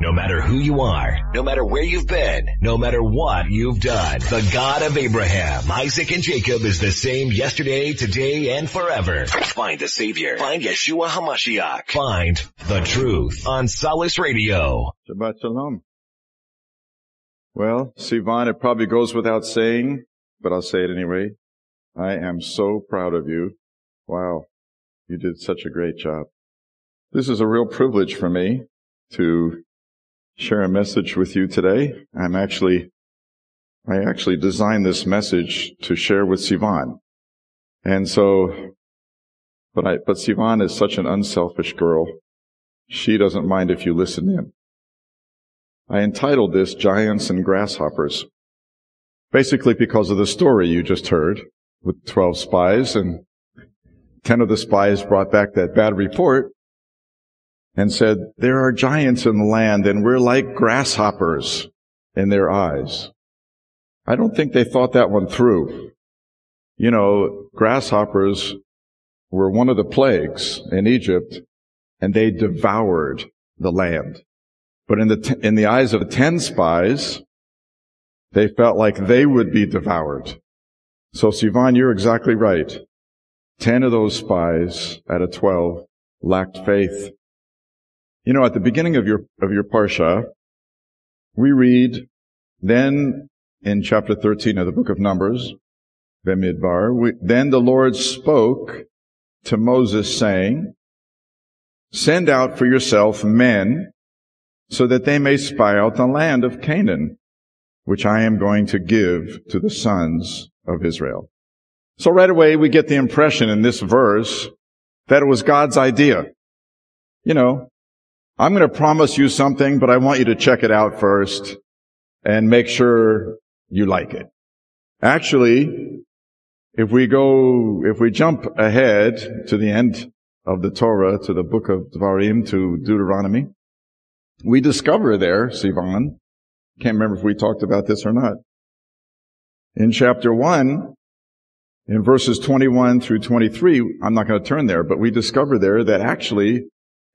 No matter who you are, no matter where you've been, no matter what you've done, the God of Abraham, Isaac, and Jacob is the same yesterday, today, and forever. Find the Savior. Find Yeshua HaMashiach. Find the truth on Solace Radio. Shabbat Shalom. Well, Sivan, it probably goes without saying, but I'll say it anyway. I am so proud of you. Wow. You did such a great job. This is a real privilege for me to share a message with you today. I'm actually, I actually designed this message to share with Sivan. And so, but I, but Sivan is such an unselfish girl. She doesn't mind if you listen in. I entitled this Giants and Grasshoppers. Basically because of the story you just heard with 12 spies and 10 of the spies brought back that bad report and said, there are giants in the land and we're like grasshoppers in their eyes. I don't think they thought that one through. You know, grasshoppers were one of the plagues in Egypt and they devoured the land. But in the, t- in the eyes of the ten spies, they felt like they would be devoured. So Sivan, you're exactly right. Ten of those spies out of twelve lacked faith. You know, at the beginning of your, of your Parsha, we read, then in chapter 13 of the book of Numbers, Bemidbar, we, then the Lord spoke to Moses saying, send out for yourself men so that they may spy out the land of Canaan, which I am going to give to the sons of Israel. So right away we get the impression in this verse that it was God's idea. You know, I'm going to promise you something, but I want you to check it out first and make sure you like it. Actually, if we go, if we jump ahead to the end of the Torah, to the book of Devarim, to Deuteronomy, we discover there, Sivan, can't remember if we talked about this or not. In chapter 1, in verses 21 through 23, I'm not going to turn there, but we discover there that actually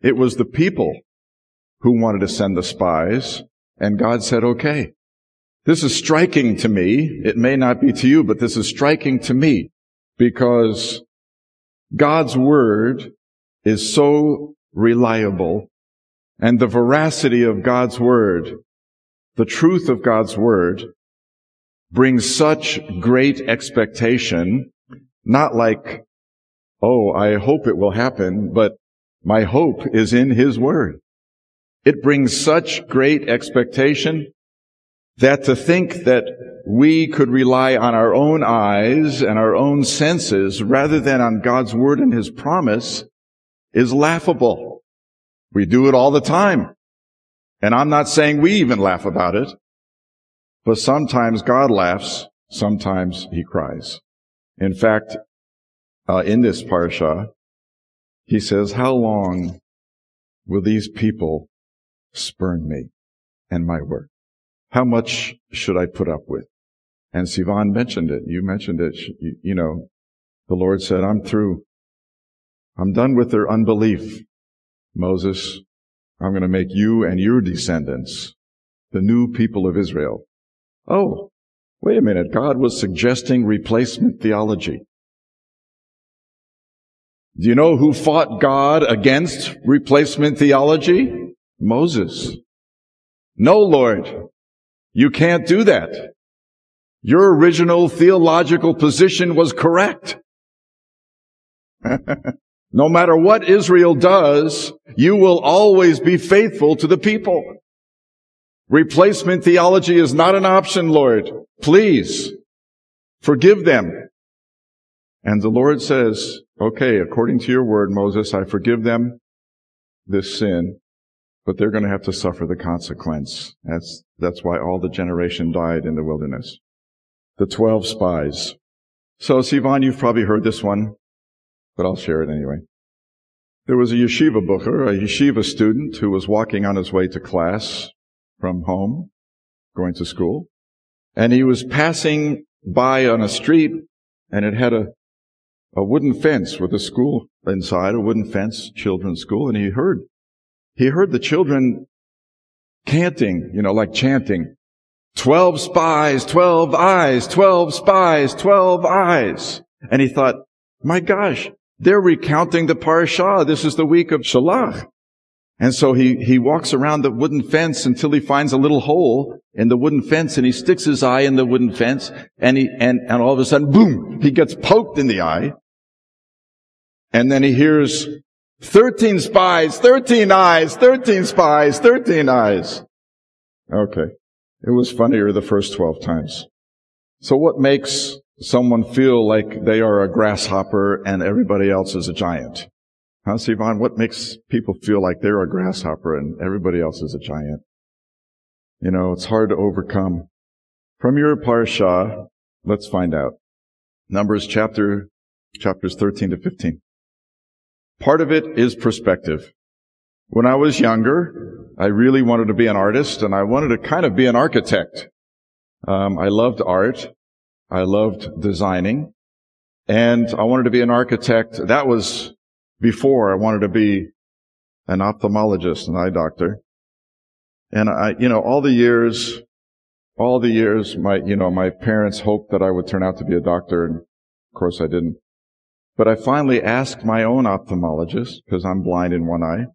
it was the people who wanted to send the spies, and God said, okay. This is striking to me. It may not be to you, but this is striking to me because God's word is so reliable and the veracity of God's word, the truth of God's word brings such great expectation, not like, oh, I hope it will happen, but my hope is in His word. It brings such great expectation that to think that we could rely on our own eyes and our own senses rather than on God's word and his promise is laughable. We do it all the time. And I'm not saying we even laugh about it, but sometimes God laughs, sometimes he cries. In fact, uh, in this parsha, he says, how long will these people spurn me and my work. How much should I put up with? And Sivan mentioned it. You mentioned it. You, know, the Lord said, I'm through. I'm done with their unbelief. Moses, I'm going to make you and your descendants the new people of Israel. Oh, wait a minute. God was suggesting replacement theology. Do you know who fought God against replacement theology? Moses. No, Lord, you can't do that. Your original theological position was correct. no matter what Israel does, you will always be faithful to the people. Replacement theology is not an option, Lord. Please forgive them. And the Lord says, okay, according to your word, Moses, I forgive them this sin but they're going to have to suffer the consequence. That's, that's why all the generation died in the wilderness. The 12 spies. So, Sivan, you've probably heard this one, but I'll share it anyway. There was a yeshiva bochur, a yeshiva student who was walking on his way to class from home, going to school, and he was passing by on a street and it had a, a wooden fence with a school inside, a wooden fence, children's school, and he heard he heard the children canting, you know, like chanting. Twelve spies, twelve eyes, twelve spies, twelve eyes. And he thought, my gosh, they're recounting the parashah. This is the week of Shalach. And so he, he walks around the wooden fence until he finds a little hole in the wooden fence and he sticks his eye in the wooden fence and he, and, and all of a sudden, boom, he gets poked in the eye. And then he hears 13 spies, 13 eyes, 13 spies, 13 eyes. Okay. It was funnier the first 12 times. So what makes someone feel like they are a grasshopper and everybody else is a giant? Huh, Sivan? What makes people feel like they're a grasshopper and everybody else is a giant? You know, it's hard to overcome. From your parsha, let's find out. Numbers chapter, chapters 13 to 15. Part of it is perspective. When I was younger, I really wanted to be an artist and I wanted to kind of be an architect. Um, I loved art. I loved designing and I wanted to be an architect. That was before I wanted to be an ophthalmologist, an eye doctor. And I, you know, all the years, all the years, my, you know, my parents hoped that I would turn out to be a doctor and of course I didn't. But I finally asked my own ophthalmologist, because I'm blind in one eye.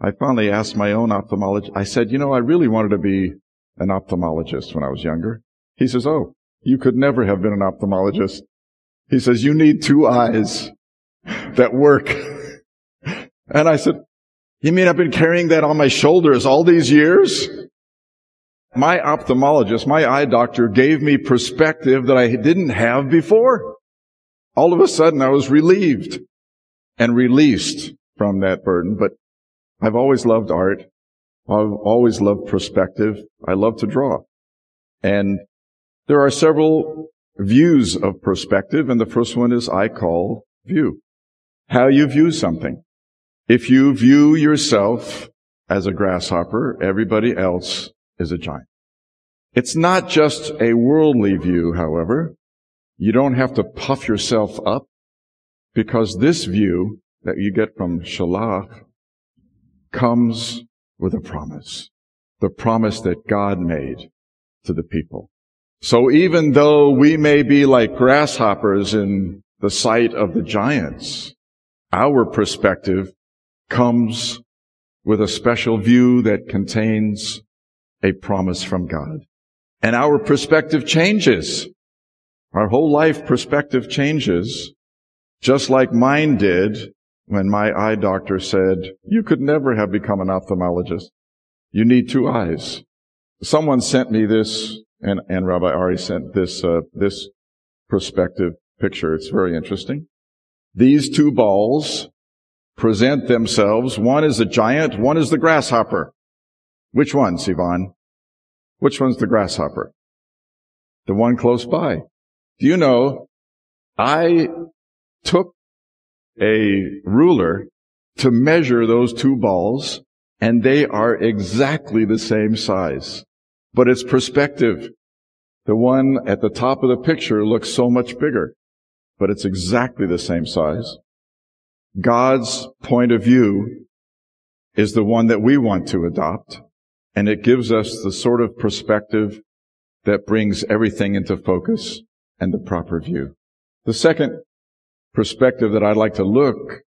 I finally asked my own ophthalmologist, I said, you know, I really wanted to be an ophthalmologist when I was younger. He says, oh, you could never have been an ophthalmologist. He says, you need two eyes that work. And I said, you mean I've been carrying that on my shoulders all these years? My ophthalmologist, my eye doctor gave me perspective that I didn't have before all of a sudden I was relieved and released from that burden. But I've always loved art. I've always loved perspective. I love to draw. And there are several views of perspective. And the first one is I call view. How you view something. If you view yourself as a grasshopper, everybody else is a giant. It's not just a worldly view, however. You don't have to puff yourself up because this view that you get from Shalach comes with a promise. The promise that God made to the people. So even though we may be like grasshoppers in the sight of the giants, our perspective comes with a special view that contains a promise from God. And our perspective changes our whole life perspective changes, just like mine did when my eye doctor said, you could never have become an ophthalmologist. You need two eyes. Someone sent me this, and, and Rabbi Ari sent this, uh, this perspective picture. It's very interesting. These two balls present themselves. One is a giant, one is the grasshopper. Which one, Sivan? Which one's the grasshopper? The one close by. Do you know, I took a ruler to measure those two balls and they are exactly the same size. But it's perspective. The one at the top of the picture looks so much bigger, but it's exactly the same size. God's point of view is the one that we want to adopt, and it gives us the sort of perspective that brings everything into focus and the proper view. The second perspective that I'd like to look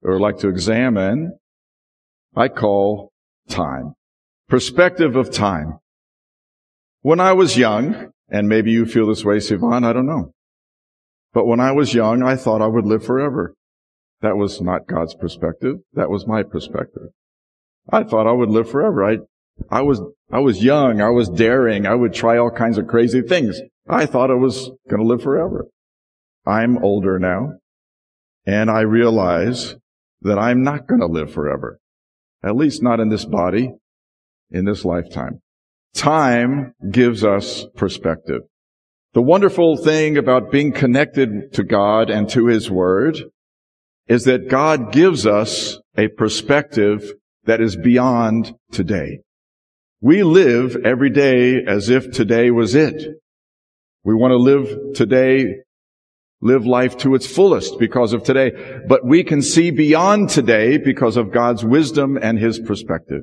or like to examine, I call time. Perspective of time. When I was young, and maybe you feel this way, Sivan, I don't know. But when I was young, I thought I would live forever. That was not God's perspective. That was my perspective. I thought I would live forever. I, I was, I was young. I was daring. I would try all kinds of crazy things. I thought I was going to live forever. I'm older now, and I realize that I'm not going to live forever. At least not in this body, in this lifetime. Time gives us perspective. The wonderful thing about being connected to God and to His Word is that God gives us a perspective that is beyond today. We live every day as if today was it. We want to live today, live life to its fullest because of today, but we can see beyond today because of God's wisdom and His perspective.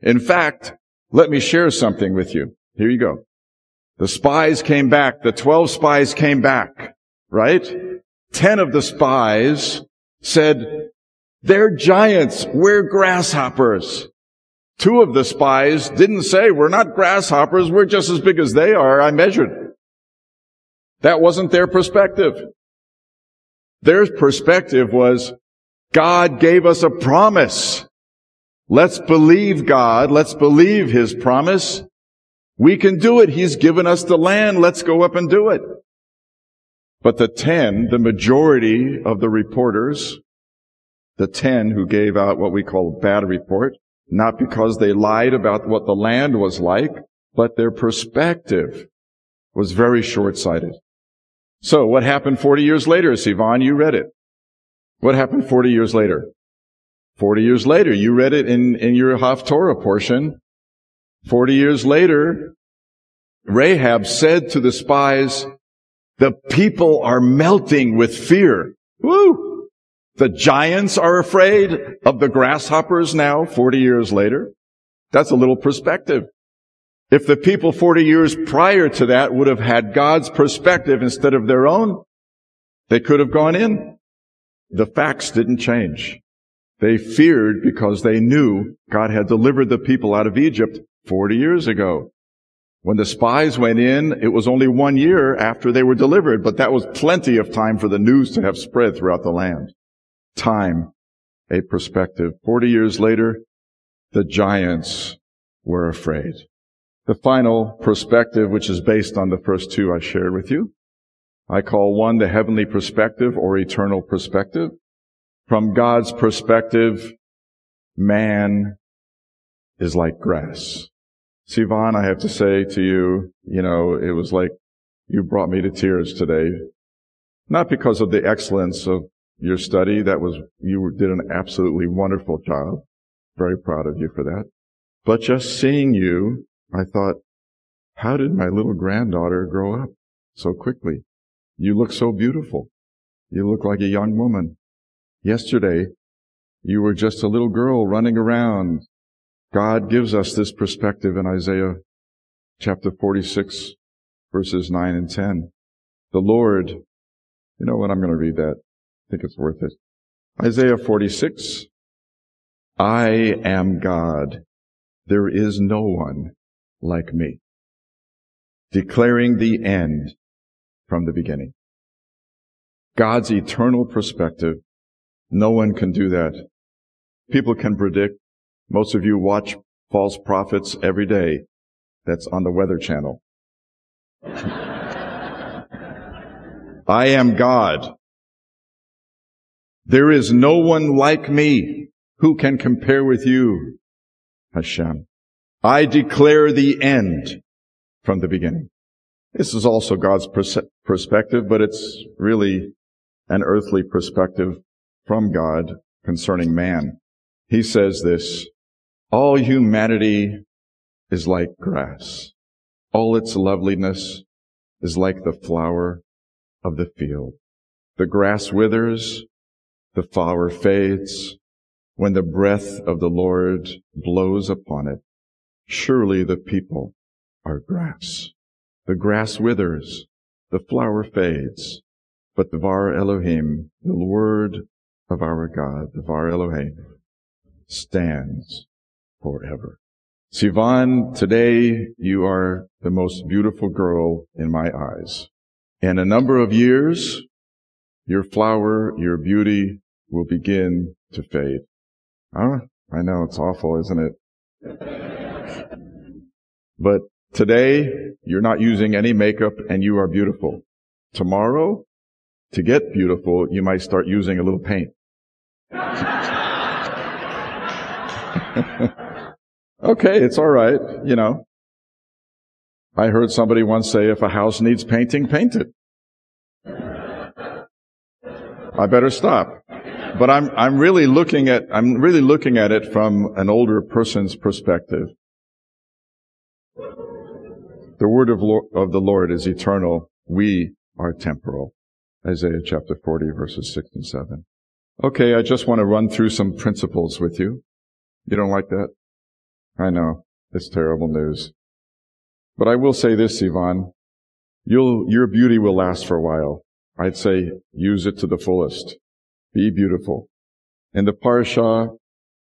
In fact, Let me share something with you. Here you go. The spies came back. The 12 spies came back, right? 10 of the spies said, they're giants. We're grasshoppers. Two of the spies didn't say, we're not grasshoppers. We're just as big as they are. I measured. That wasn't their perspective. Their perspective was, God gave us a promise. Let's believe God. Let's believe His promise. We can do it. He's given us the land. Let's go up and do it. But the ten, the majority of the reporters, the ten who gave out what we call a bad report, not because they lied about what the land was like, but their perspective was very short-sighted. So what happened 40 years later, Sivan? You read it. What happened 40 years later? 40 years later, you read it in, in your Haftorah portion. 40 years later, Rahab said to the spies, the people are melting with fear. Woo! The giants are afraid of the grasshoppers now, 40 years later. That's a little perspective. If the people 40 years prior to that would have had God's perspective instead of their own, they could have gone in. The facts didn't change. They feared because they knew God had delivered the people out of Egypt 40 years ago. When the spies went in, it was only one year after they were delivered, but that was plenty of time for the news to have spread throughout the land. Time, a perspective. 40 years later, the giants were afraid. The final perspective, which is based on the first two I shared with you, I call one the heavenly perspective or eternal perspective. From God's perspective, man is like grass. Sivan, I have to say to you, you know, it was like you brought me to tears today. Not because of the excellence of your study. That was, you did an absolutely wonderful job. Very proud of you for that. But just seeing you, I thought, how did my little granddaughter grow up so quickly? You look so beautiful. You look like a young woman. Yesterday, you were just a little girl running around. God gives us this perspective in Isaiah chapter 46, verses 9 and 10. The Lord, you know what? I'm going to read that. I think it's worth it. Isaiah 46. I am God. There is no one like me. Declaring the end from the beginning. God's eternal perspective. No one can do that. People can predict. Most of you watch false prophets every day. That's on the Weather Channel. I am God. There is no one like me who can compare with you, Hashem. I declare the end from the beginning. This is also God's pers- perspective, but it's really an earthly perspective from God concerning man. He says this, all humanity is like grass. All its loveliness is like the flower of the field. The grass withers, the flower fades, when the breath of the Lord blows upon it. Surely the people are grass. The grass withers, the flower fades, but the Var Elohim, the word of our God, the Var Elohim, stands forever. Sivan, today you are the most beautiful girl in my eyes. In a number of years, your flower, your beauty will begin to fade. Huh? I know it's awful, isn't it? But today, you're not using any makeup and you are beautiful. Tomorrow, to get beautiful, you might start using a little paint. okay, it's alright, you know. I heard somebody once say if a house needs painting, paint it. I better stop. But I'm, I'm really looking at, I'm really looking at it from an older person's perspective. The word of, Lord, of the Lord is eternal. We are temporal. Isaiah chapter 40 verses 6 and 7. Okay, I just want to run through some principles with you. You don't like that? I know. It's terrible news. But I will say this, Sivan. Your beauty will last for a while. I'd say use it to the fullest. Be beautiful. In the parasha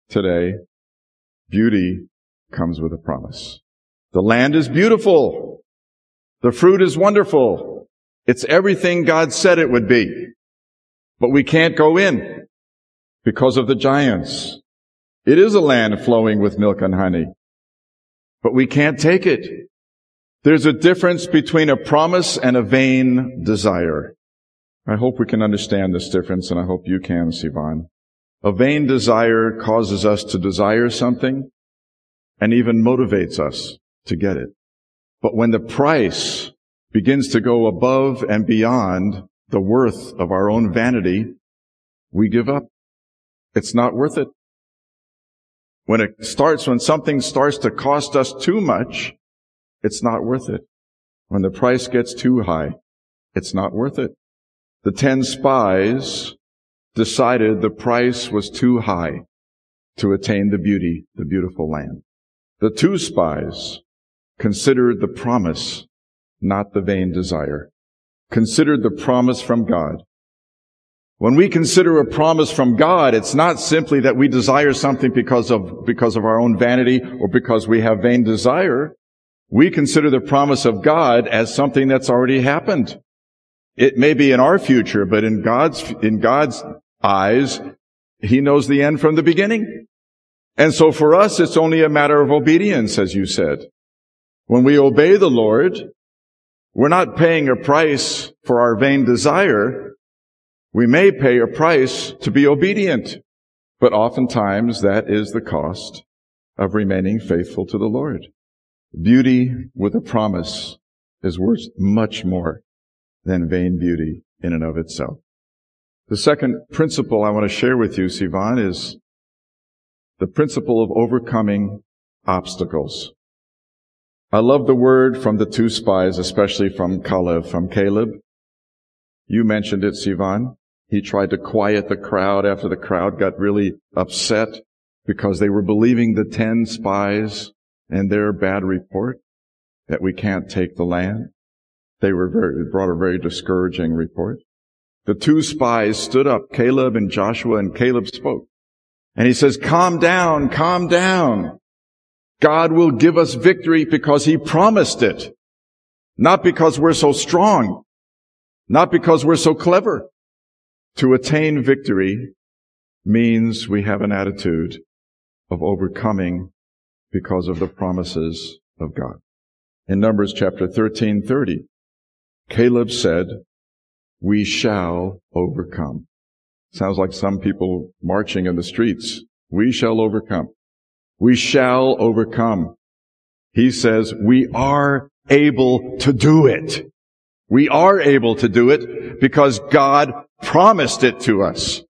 today, beauty comes with a promise. The land is beautiful. The fruit is wonderful. It's everything God said it would be. But we can't go in because of the giants. It is a land flowing with milk and honey, but we can't take it. There's a difference between a promise and a vain desire. I hope we can understand this difference, and I hope you can, Sivan. A vain desire causes us to desire something and even motivates us to get it. But when the price begins to go above and beyond the worth of our own vanity, we give up. It's not worth it. When it starts, when something starts to cost us too much, it's not worth it. When the price gets too high, it's not worth it. The ten spies decided the price was too high to attain the beauty, the beautiful land. The two spies considered the promise, not the vain desire. Considered the promise from God. When we consider a promise from God, it's not simply that we desire something because of, because of our own vanity or because we have vain desire. We consider the promise of God as something that's already happened. It may be in our future, but in God's, in God's eyes, He knows the end from the beginning. And so for us, it's only a matter of obedience, as you said. When we obey the Lord, we're not paying a price for our vain desire. We may pay a price to be obedient, but oftentimes that is the cost of remaining faithful to the Lord. Beauty with a promise is worth much more than vain beauty in and of itself. The second principle I want to share with you, Sivan, is the principle of overcoming obstacles. I love the word from the two spies, especially from Caleb, from Caleb. You mentioned it, Sivan. He tried to quiet the crowd after the crowd got really upset because they were believing the ten spies and their bad report that we can't take the land. They were very, brought a very discouraging report. The two spies stood up, Caleb and Joshua, and Caleb spoke. And he says, calm down, calm down. God will give us victory because he promised it. Not because we're so strong. Not because we're so clever. To attain victory means we have an attitude of overcoming because of the promises of God. In Numbers chapter 13, 30, Caleb said, we shall overcome. Sounds like some people marching in the streets. We shall overcome. We shall overcome. He says we are able to do it. We are able to do it because God promised it to us.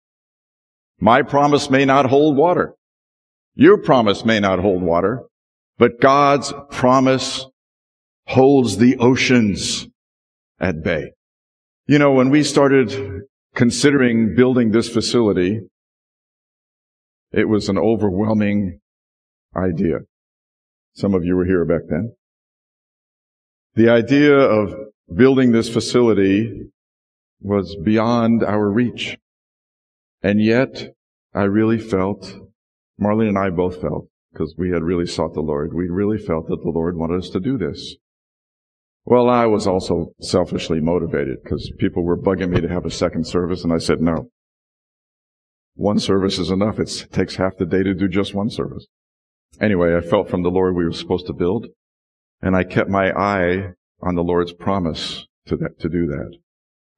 My promise may not hold water. Your promise may not hold water, but God's promise holds the oceans at bay. You know, when we started considering building this facility, it was an overwhelming idea. Some of you were here back then. The idea of building this facility was beyond our reach. And yet, I really felt, Marlene and I both felt, because we had really sought the Lord, we really felt that the Lord wanted us to do this. Well, I was also selfishly motivated because people were bugging me to have a second service, and I said no. One service is enough. It takes half the day to do just one service. Anyway, I felt from the Lord we were supposed to build, and I kept my eye on the Lord's promise to that, to do that.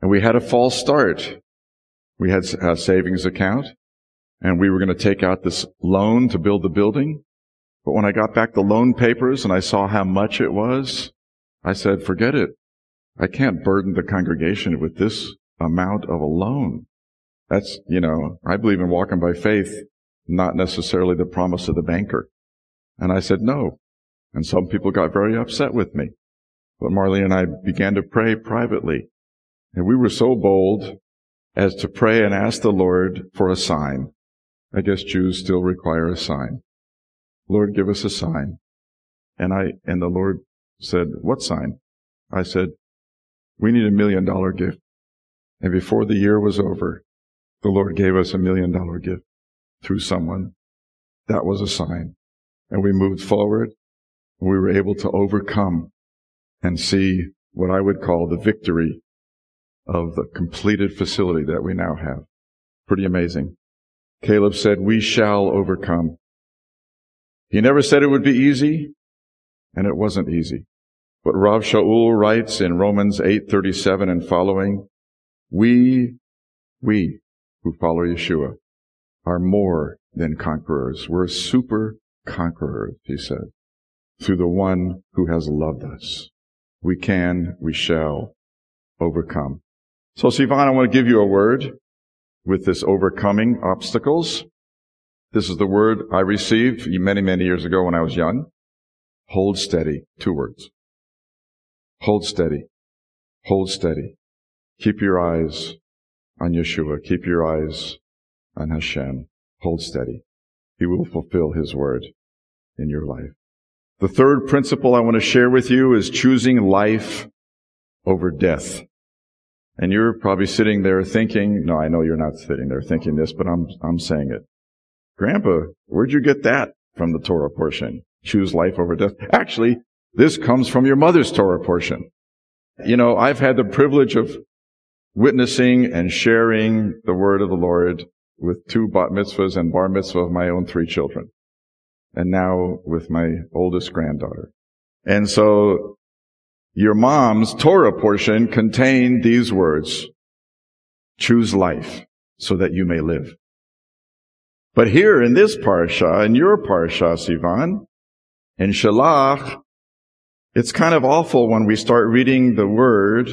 And we had a false start. We had a savings account, and we were going to take out this loan to build the building. But when I got back the loan papers and I saw how much it was, I said, forget it. I can't burden the congregation with this amount of a loan. That's, you know, I believe in walking by faith, not necessarily the promise of the banker. And I said no. And some people got very upset with me. But Marley and I began to pray privately. And we were so bold as to pray and ask the Lord for a sign. I guess Jews still require a sign. Lord, give us a sign. And I, and the Lord said, what sign? I said, we need a million dollar gift. And before the year was over, the Lord gave us a million dollar gift through someone. That was a sign. And we moved forward. And We were able to overcome and see what I would call the victory of the completed facility that we now have. Pretty amazing. Caleb said, we shall overcome. He never said it would be easy, and it wasn't easy. But Rav Shaul writes in Romans 8:37 and following, we, we who follow Yeshua are more than conquerors. We're super conquerors, he said, through the one who has loved us. We can, we shall overcome. So Sivan, I want to give you a word with this overcoming obstacles. This is the word I received many, many years ago when I was young. Hold steady. Two words. Hold steady. Hold steady. Keep your eyes on Yeshua. Keep your eyes on Hashem. Hold steady. He will fulfill His word in your life. The third principle I want to share with you is choosing life over death. And you're probably sitting there thinking, no, I know you're not sitting there thinking this, but I'm, I'm saying it. Grandpa, where'd you get that from the Torah portion? Choose life over death. Actually, this comes from your mother's Torah portion. You know, I've had the privilege of witnessing and sharing the word of the Lord with two bat mitzvahs and bar mitzvah of my own three children. And now with my oldest granddaughter. And so your mom's Torah portion contained these words, choose life so that you may live. But here in this parsha, in your parsha, Sivan, in Shalach, it's kind of awful when we start reading the word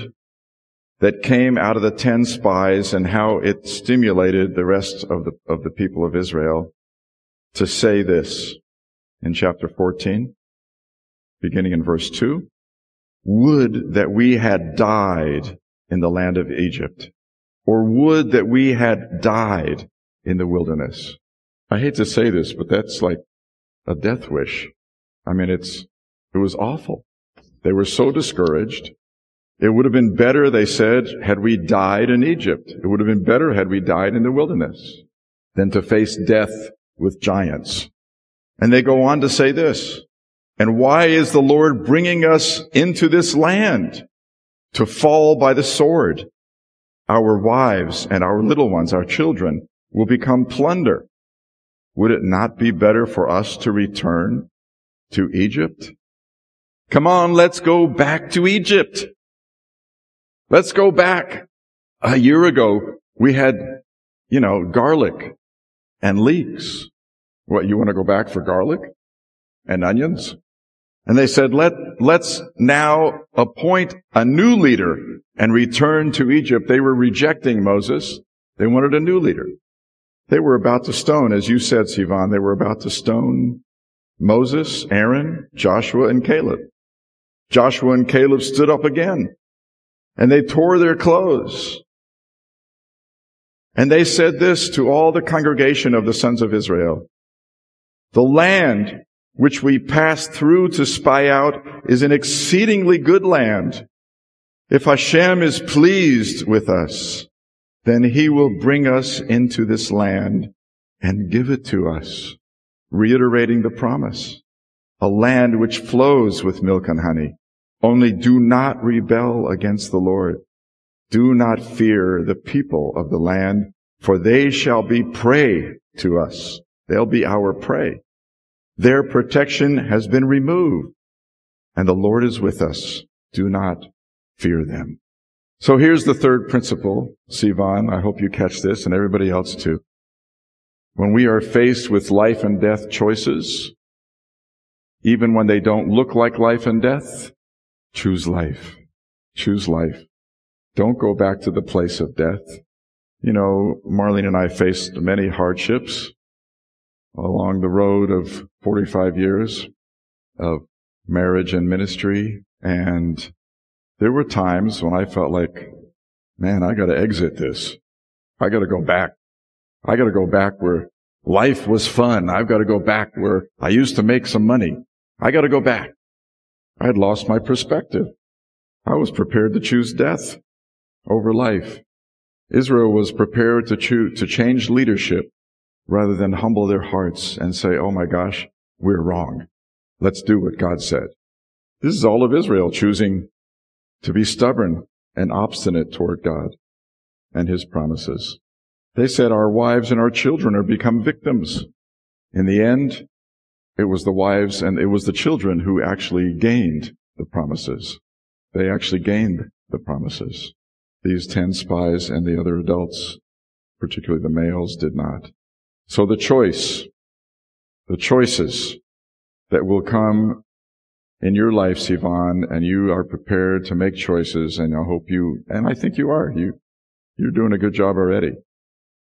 that came out of the ten spies and how it stimulated the rest of the, of the people of Israel to say this in chapter 14, beginning in verse 2. Would that we had died in the land of Egypt, or would that we had died in the wilderness. I hate to say this, but that's like a death wish. I mean, it's, it was awful. They were so discouraged. It would have been better, they said, had we died in Egypt. It would have been better had we died in the wilderness than to face death with giants. And they go on to say this, and why is the Lord bringing us into this land to fall by the sword? Our wives and our little ones, our children, will become plunder. Would it not be better for us to return to Egypt? Come on, let's go back to Egypt. Let's go back. A year ago, we had, you know, garlic and leeks. What, you want to go back for garlic and onions? And they said, let, let's now appoint a new leader and return to Egypt. They were rejecting Moses. They wanted a new leader. They were about to stone, as you said, Sivan, they were about to stone Moses, Aaron, Joshua, and Caleb. Joshua and Caleb stood up again and they tore their clothes. And they said this to all the congregation of the sons of Israel. The land which we passed through to spy out is an exceedingly good land. If Hashem is pleased with us, then he will bring us into this land and give it to us, reiterating the promise, a land which flows with milk and honey. Only do not rebel against the Lord. Do not fear the people of the land, for they shall be prey to us. They'll be our prey. Their protection has been removed, and the Lord is with us. Do not fear them. So here's the third principle, Sivan. I hope you catch this and everybody else too. When we are faced with life and death choices, even when they don't look like life and death, choose life. Choose life. Don't go back to the place of death. You know, Marlene and I faced many hardships along the road of 45 years of marriage and ministry. And there were times when I felt like, man, I got to exit this. I got to go back. I got to go back where life was fun. I've got to go back where I used to make some money. I got to go back. I had lost my perspective. I was prepared to choose death over life. Israel was prepared to choose, to change leadership rather than humble their hearts and say, Oh my gosh, we're wrong. Let's do what God said. This is all of Israel choosing to be stubborn and obstinate toward God and his promises. They said our wives and our children are become victims. In the end, it was the wives and it was the children who actually gained the promises. They actually gained the promises. These ten spies and the other adults, particularly the males, did not. So the choice, the choices that will come in your life, Sivan, and you are prepared to make choices, and I hope you, and I think you are, you, you're doing a good job already.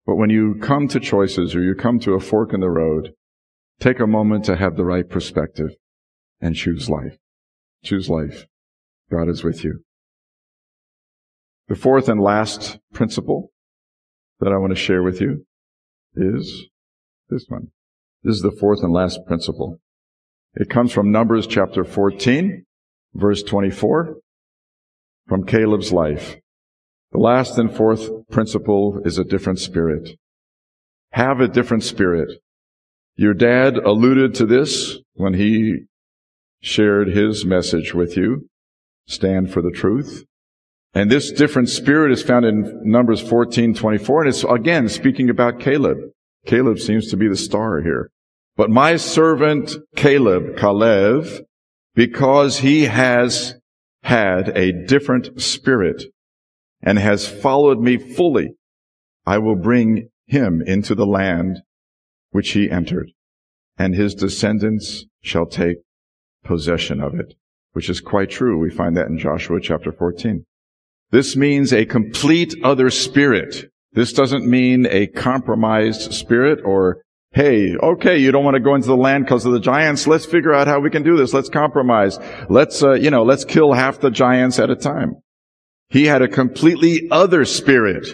But when you come to choices or you come to a fork in the road, take a moment to have the right perspective and choose life. Choose life. God is with you. The fourth and last principle that I want to share with you is this one. This is the fourth and last principle. It comes from Numbers chapter 14, verse 24, from Caleb's life. The last and fourth principle is a different spirit. Have a different spirit. Your dad alluded to this when he shared his message with you. Stand for the truth. And this different spirit is found in Numbers 14, 24. And it's again speaking about Caleb. Caleb seems to be the star here. But my servant Caleb, Kalev, because he has had a different spirit and has followed me fully, I will bring him into the land which he entered, and his descendants shall take possession of it, which is quite true. We find that in Joshua chapter 14. This means a complete other spirit. This doesn't mean a compromised spirit or Hey, okay, you don't want to go into the land because of the giants. Let's figure out how we can do this. Let's compromise. Let's, uh, you know, let's kill half the giants at a time. He had a completely other spirit,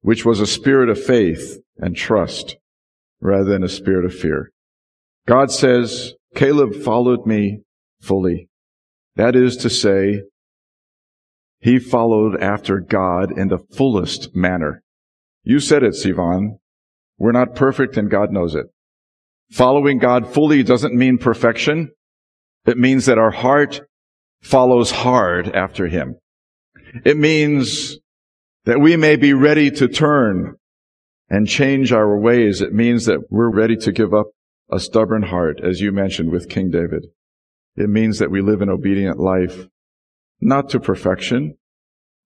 which was a spirit of faith and trust rather than a spirit of fear. God says, Caleb followed me fully. That is to say, he followed after God in the fullest manner. You said it, Sivan. We're not perfect and God knows it. Following God fully doesn't mean perfection. It means that our heart follows hard after Him. It means that we may be ready to turn and change our ways. It means that we're ready to give up a stubborn heart, as you mentioned with King David. It means that we live an obedient life, not to perfection,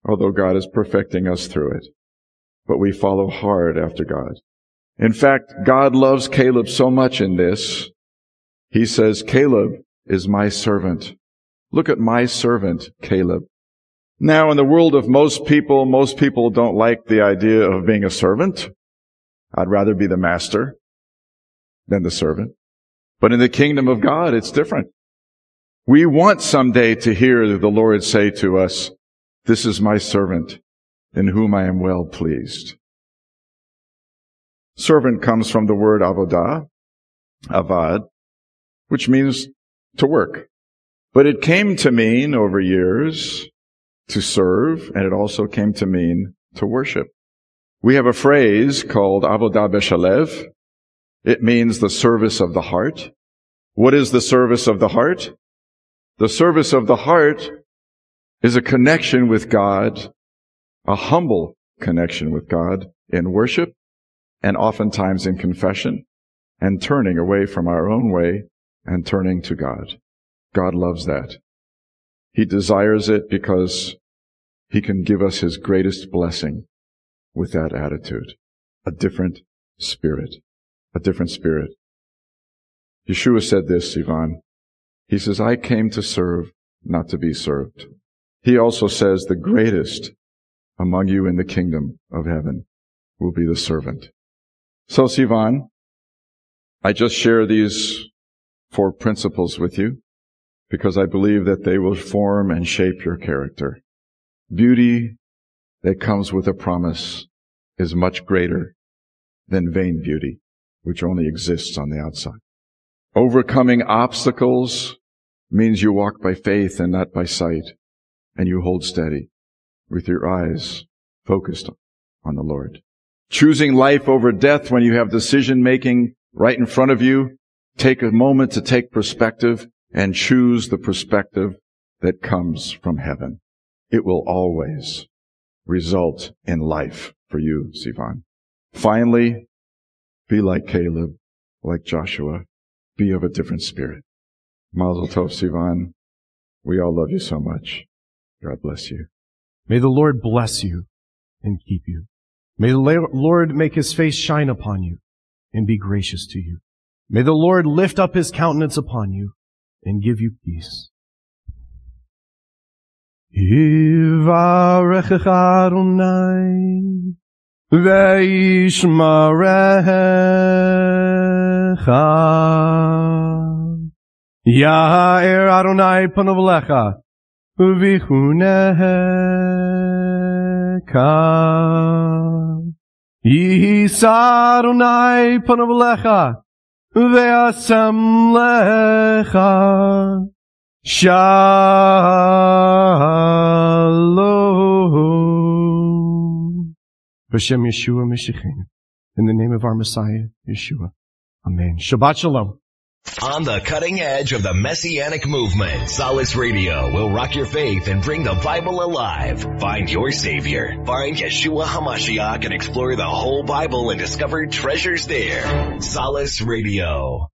although God is perfecting us through it, but we follow hard after God. In fact, God loves Caleb so much in this. He says, Caleb is my servant. Look at my servant, Caleb. Now, in the world of most people, most people don't like the idea of being a servant. I'd rather be the master than the servant. But in the kingdom of God, it's different. We want someday to hear the Lord say to us, this is my servant in whom I am well pleased. Servant comes from the word avodah, avad, which means to work. But it came to mean over years to serve, and it also came to mean to worship. We have a phrase called avodah beshalev. It means the service of the heart. What is the service of the heart? The service of the heart is a connection with God, a humble connection with God in worship and oftentimes in confession and turning away from our own way and turning to God. God loves that. He desires it because he can give us his greatest blessing with that attitude. A different spirit. A different spirit. Yeshua said this, Sivan. He says, I came to serve, not to be served. He also says the greatest among you in the kingdom of heaven will be the servant. So, Sivan, I just share these four principles with you because I believe that they will form and shape your character. Beauty that comes with a promise is much greater than vain beauty, which only exists on the outside. Overcoming obstacles means you walk by faith and not by sight, and you hold steady with your eyes focused on the Lord. Choosing life over death when you have decision making right in front of you, take a moment to take perspective and choose the perspective that comes from heaven. It will always result in life for you, Sivan. Finally, be like Caleb, like Joshua, be of a different spirit. Mazel Tov, Sivan. We all love you so much. God bless you. May the Lord bless you and keep you. May the Lord make his face shine upon you and be gracious to you. May the Lord lift up his countenance upon you and give you peace. Yivarechecha Adonai ve'yishmarecha Ya'er Adonai panav lecha v'chunecha Yisa Adonai panav lecha ve'asem lecha Shalom. B'Shem Yeshua Meshichenu. In the name of our Messiah, Yeshua. Amen. Shabbat Shalom. On the cutting edge of the Messianic movement, Solace Radio will rock your faith and bring the Bible alive. Find your Savior. Find Yeshua HaMashiach and explore the whole Bible and discover treasures there. Solace Radio.